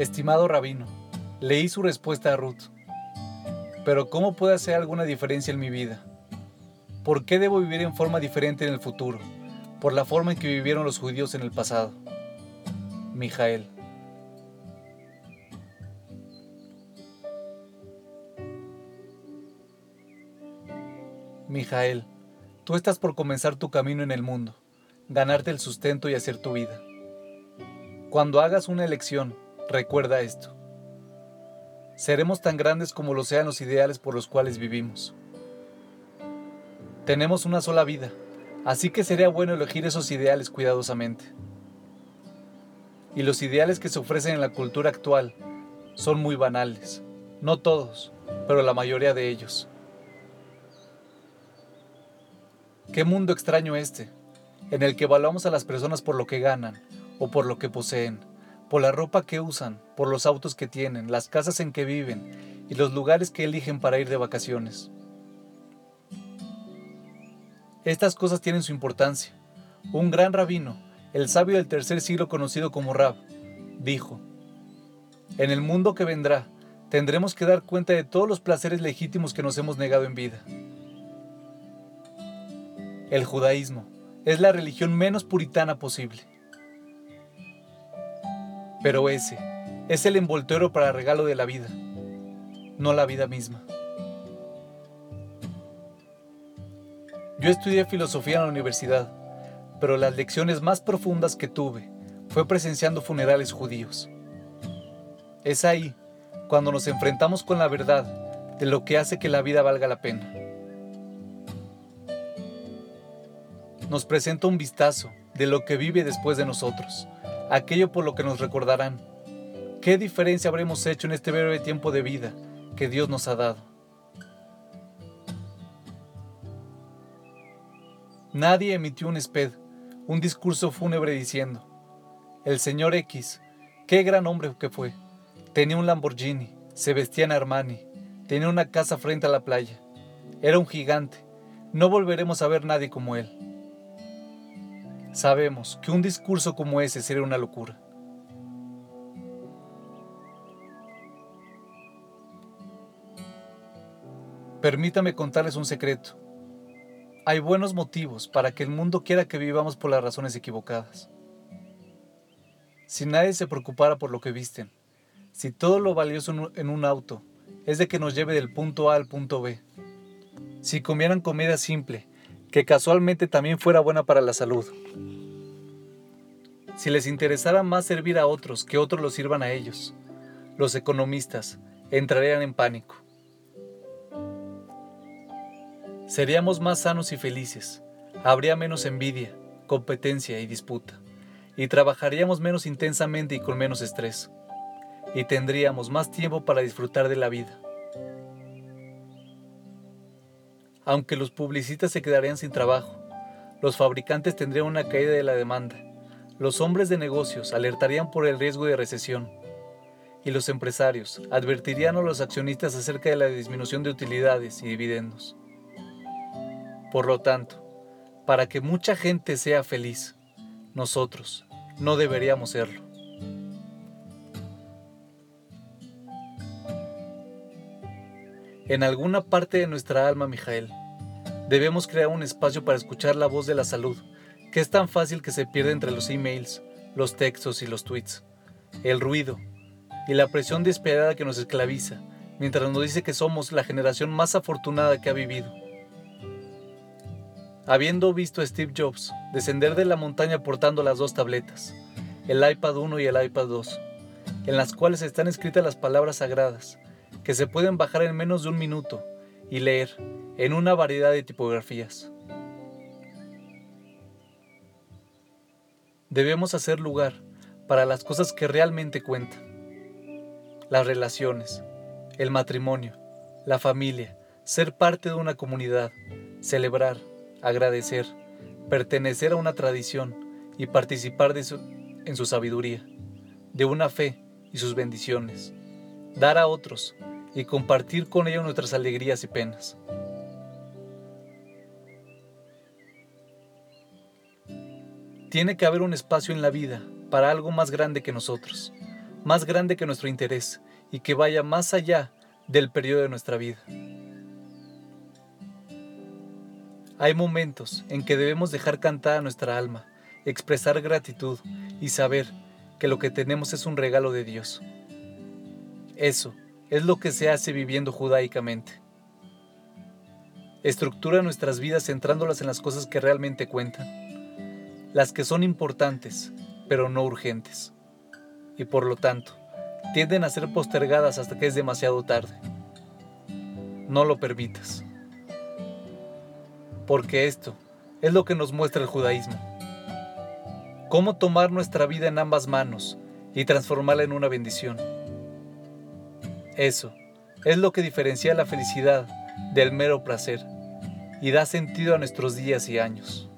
Estimado rabino, leí su respuesta a Ruth. Pero ¿cómo puede hacer alguna diferencia en mi vida? ¿Por qué debo vivir en forma diferente en el futuro? Por la forma en que vivieron los judíos en el pasado. Mijael. Mijael, tú estás por comenzar tu camino en el mundo, ganarte el sustento y hacer tu vida. Cuando hagas una elección, recuerda esto. Seremos tan grandes como lo sean los ideales por los cuales vivimos. Tenemos una sola vida, así que sería bueno elegir esos ideales cuidadosamente. Y los ideales que se ofrecen en la cultura actual son muy banales. No todos, pero la mayoría de ellos. Qué mundo extraño este, en el que evaluamos a las personas por lo que ganan o por lo que poseen, por la ropa que usan, por los autos que tienen, las casas en que viven y los lugares que eligen para ir de vacaciones. Estas cosas tienen su importancia. Un gran rabino, el sabio del tercer siglo conocido como Rab, dijo, En el mundo que vendrá, tendremos que dar cuenta de todos los placeres legítimos que nos hemos negado en vida. El judaísmo es la religión menos puritana posible. Pero ese es el envoltorio para regalo de la vida, no la vida misma. Yo estudié filosofía en la universidad, pero las lecciones más profundas que tuve fue presenciando funerales judíos. Es ahí cuando nos enfrentamos con la verdad de lo que hace que la vida valga la pena. nos presenta un vistazo de lo que vive después de nosotros, aquello por lo que nos recordarán. ¿Qué diferencia habremos hecho en este breve tiempo de vida que Dios nos ha dado? Nadie emitió un esped, un discurso fúnebre diciendo, el señor X, qué gran hombre que fue, tenía un Lamborghini, se vestía en Armani, tenía una casa frente a la playa, era un gigante, no volveremos a ver nadie como él. Sabemos que un discurso como ese sería una locura. Permítame contarles un secreto. Hay buenos motivos para que el mundo quiera que vivamos por las razones equivocadas. Si nadie se preocupara por lo que visten, si todo lo valioso en un auto es de que nos lleve del punto A al punto B, si comieran comida simple que casualmente también fuera buena para la salud. Si les interesara más servir a otros que otros los sirvan a ellos, los economistas entrarían en pánico. Seríamos más sanos y felices, habría menos envidia, competencia y disputa, y trabajaríamos menos intensamente y con menos estrés, y tendríamos más tiempo para disfrutar de la vida. Aunque los publicistas se quedarían sin trabajo, los fabricantes tendrían una caída de la demanda, los hombres de negocios alertarían por el riesgo de recesión, y los empresarios advertirían a los accionistas acerca de la disminución de utilidades y dividendos. Por lo tanto, para que mucha gente sea feliz, nosotros no deberíamos serlo. En alguna parte de nuestra alma, Mijael, debemos crear un espacio para escuchar la voz de la salud, que es tan fácil que se pierde entre los emails, los textos y los tweets, el ruido y la presión despiadada que nos esclaviza, mientras nos dice que somos la generación más afortunada que ha vivido. Habiendo visto a Steve Jobs descender de la montaña portando las dos tabletas, el iPad 1 y el iPad 2, en las cuales están escritas las palabras sagradas, que se pueden bajar en menos de un minuto y leer en una variedad de tipografías. Debemos hacer lugar para las cosas que realmente cuentan. Las relaciones, el matrimonio, la familia, ser parte de una comunidad, celebrar, agradecer, pertenecer a una tradición y participar en su sabiduría, de una fe y sus bendiciones, dar a otros y compartir con ellos nuestras alegrías y penas. Tiene que haber un espacio en la vida para algo más grande que nosotros, más grande que nuestro interés y que vaya más allá del periodo de nuestra vida. Hay momentos en que debemos dejar cantar a nuestra alma, expresar gratitud y saber que lo que tenemos es un regalo de Dios. Eso es lo que se hace viviendo judaicamente. Estructura nuestras vidas centrándolas en las cosas que realmente cuentan, las que son importantes, pero no urgentes, y por lo tanto, tienden a ser postergadas hasta que es demasiado tarde. No lo permitas porque esto es lo que nos muestra el judaísmo. Cómo tomar nuestra vida en ambas manos y transformarla en una bendición. Eso es lo que diferencia la felicidad del mero placer y da sentido a nuestros días y años.